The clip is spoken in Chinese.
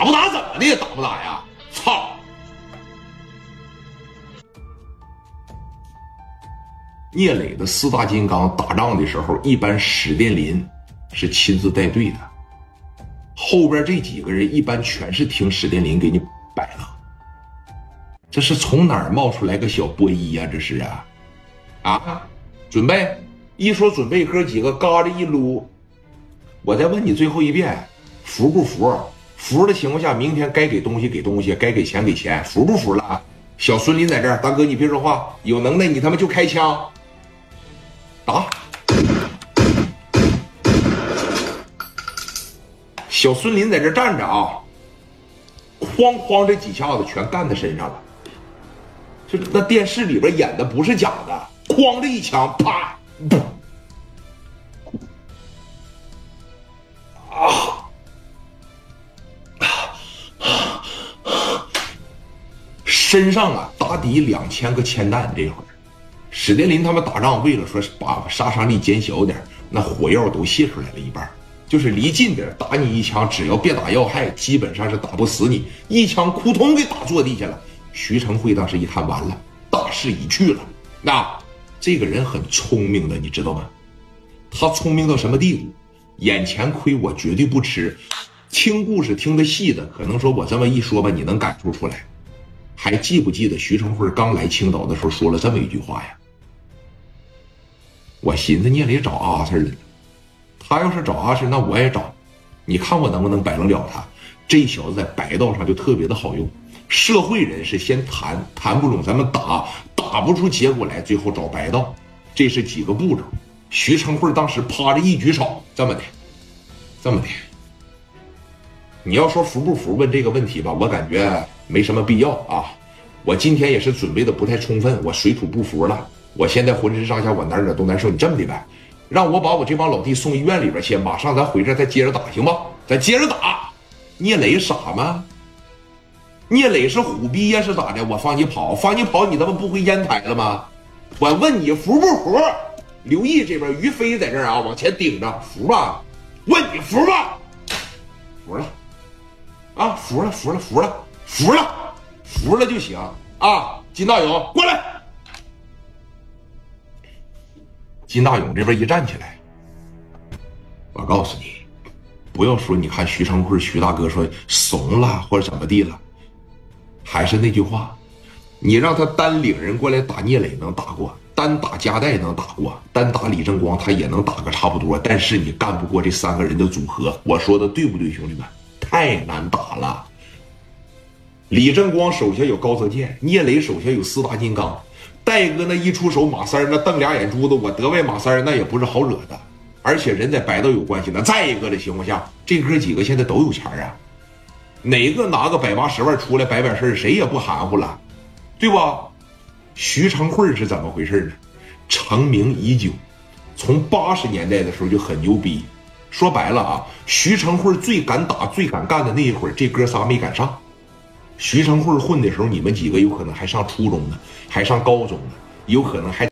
打不打怎么的打不打呀？操！聂磊的四大金刚打仗的时候，一般史殿林是亲自带队的，后边这几个人一般全是听史殿林给你摆了。这是从哪儿冒出来个小波一呀？这是啊，啊，准备，一说准备，哥几个嘎着一撸。我再问你最后一遍，服不服？服的情况下，明天该给东西给东西，该给钱给钱，服不服了？小孙林在这儿，大哥你别说话，有能耐你他妈就开枪。打！小孙林在这站着啊，哐哐这几下子全干他身上了。就那电视里边演的不是假的，哐这一枪，啪！身上啊打底两千个铅弹，这会儿。史殿林他们打仗，为了说把杀伤力减小点，那火药都泄出来了一半。就是离近点打你一枪，只要别打要害，基本上是打不死你。一枪扑通给打坐地下了。徐成辉当时一看，完了，大势已去了。那这个人很聪明的，你知道吗？他聪明到什么地步？眼前亏我绝对不吃。听故事听得细的，可能说我这么一说吧，你能感受出来。还记不记得徐成辉刚来青岛的时候说了这么一句话呀？我寻思聂磊找阿 Sir 了，他要是找阿 Sir，那我也找。你看我能不能摆弄了他？这小子在白道上就特别的好用。社会人是先谈谈不拢，咱们打打不出结果来，最后找白道。这是几个步骤。徐成辉当时趴着一举手，这么的，这么的。你要说服不服？问这个问题吧，我感觉没什么必要啊。我今天也是准备的不太充分，我水土不服了。我现在浑身上下我哪哪都难受。你这么的呗，让我把我这帮老弟送医院里边去，马上咱回这再接着打，行不？咱接着打。聂磊傻吗？聂磊是虎逼呀，是咋的？我放你跑，放你跑，你他妈不回烟台了吗？我问你服不服？刘毅这边，于飞在这儿啊，往前顶着，服吧？问你服吧？服了，啊，服了，服了，服了，服了，服了就行啊！金大勇过来。金大勇这边一站起来，我告诉你，不要说你看徐成辉徐大哥说怂了或者怎么地了，还是那句话，你让他单领人过来打聂磊能打过，单打加代能打过，单打李正光他也能打个差不多，但是你干不过这三个人的组合，我说的对不对，兄弟们？太难打了。李正光手下有高泽健，聂磊手下有四大金刚。戴哥那一出手，马三那瞪俩眼珠子，我得外马三那也不是好惹的，而且人在白道有关系呢。再一个的情况下，这哥几个现在都有钱啊，哪个拿个百八十万出来摆摆事谁也不含糊了，对吧？徐成慧是怎么回事呢？成名已久，从八十年代的时候就很牛逼。说白了啊，徐成慧最敢打、最敢干的那一会儿，这哥仨没赶上。徐成慧混的时候，你们几个有可能还上初中呢，还上高中呢，有可能还。